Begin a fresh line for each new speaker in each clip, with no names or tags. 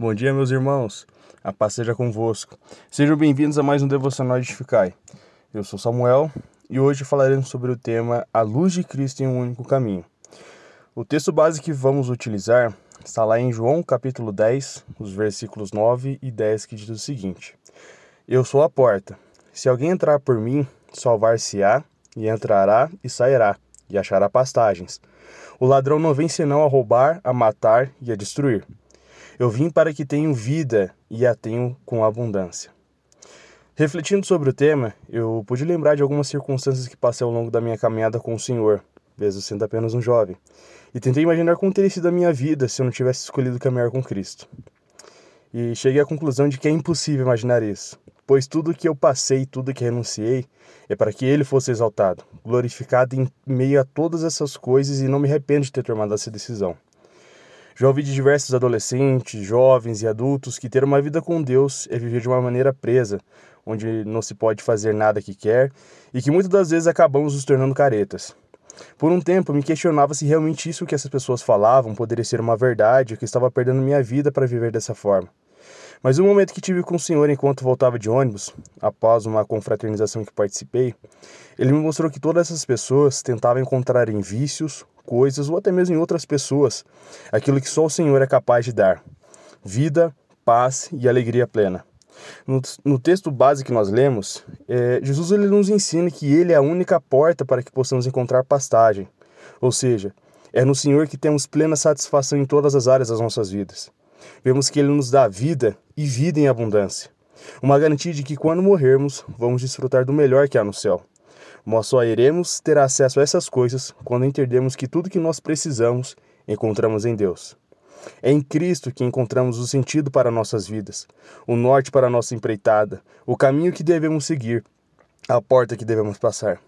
Bom dia, meus irmãos. A paz seja convosco. Sejam bem-vindos a mais um Devocional Edificai. Eu sou Samuel e hoje falaremos sobre o tema A Luz de Cristo em um Único Caminho. O texto base que vamos utilizar está lá em João capítulo 10, os versículos 9 e 10, que diz o seguinte: Eu sou a porta. Se alguém entrar por mim, salvar-se-á, e entrará e sairá, e achará pastagens. O ladrão não vem senão a roubar, a matar e a destruir. Eu vim para que tenham vida e a tenham com abundância. Refletindo sobre o tema, eu pude lembrar de algumas circunstâncias que passei ao longo da minha caminhada com o Senhor, mesmo sendo apenas um jovem, e tentei imaginar como teria sido a minha vida se eu não tivesse escolhido caminhar com Cristo. E cheguei à conclusão de que é impossível imaginar isso, pois tudo que eu passei, tudo que renunciei, é para que Ele fosse exaltado, glorificado em meio a todas essas coisas e não me arrependo de ter tomado essa decisão. Já ouvi de diversos adolescentes, jovens e adultos que ter uma vida com Deus é viver de uma maneira presa, onde não se pode fazer nada que quer e que muitas das vezes acabamos nos tornando caretas. Por um tempo me questionava se realmente isso que essas pessoas falavam poderia ser uma verdade que estava perdendo minha vida para viver dessa forma. Mas no momento que tive com o Senhor enquanto voltava de ônibus, após uma confraternização que participei, ele me mostrou que todas essas pessoas tentavam encontrar em vícios, coisas ou até mesmo em outras pessoas aquilo que só o Senhor é capaz de dar: vida, paz e alegria plena. No, no texto base que nós lemos, é, Jesus ele nos ensina que Ele é a única porta para que possamos encontrar pastagem. Ou seja, é no Senhor que temos plena satisfação em todas as áreas das nossas vidas. Vemos que Ele nos dá vida e vida em abundância. Uma garantia de que quando morrermos, vamos desfrutar do melhor que há no céu. Nós só iremos ter acesso a essas coisas quando entendermos que tudo que nós precisamos encontramos em Deus. É em Cristo que encontramos o sentido para nossas vidas, o norte para nossa empreitada, o caminho que devemos seguir, a porta que devemos passar.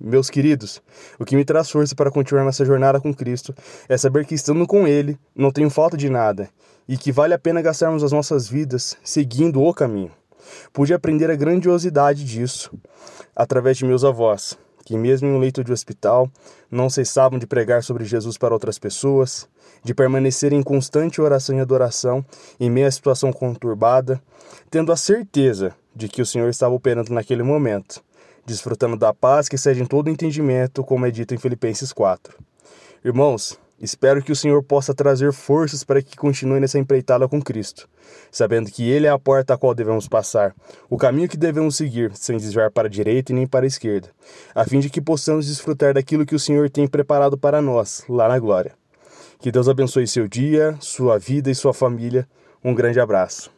Meus queridos, o que me traz força para continuar nessa jornada com Cristo é saber que estando com Ele não tenho falta de nada e que vale a pena gastarmos as nossas vidas seguindo o caminho. Pude aprender a grandiosidade disso através de meus avós, que, mesmo em um leito de hospital, não cessavam de pregar sobre Jesus para outras pessoas, de permanecer em constante oração e adoração em meio à situação conturbada, tendo a certeza de que o Senhor estava operando naquele momento, desfrutando da paz que excede em todo entendimento, como é dito em Filipenses 4. Irmãos, Espero que o Senhor possa trazer forças para que continue nessa empreitada com Cristo, sabendo que Ele é a porta a qual devemos passar, o caminho que devemos seguir, sem desviar para a direita e nem para a esquerda, a fim de que possamos desfrutar daquilo que o Senhor tem preparado para nós, lá na glória. Que Deus abençoe seu dia, sua vida e sua família. Um grande abraço.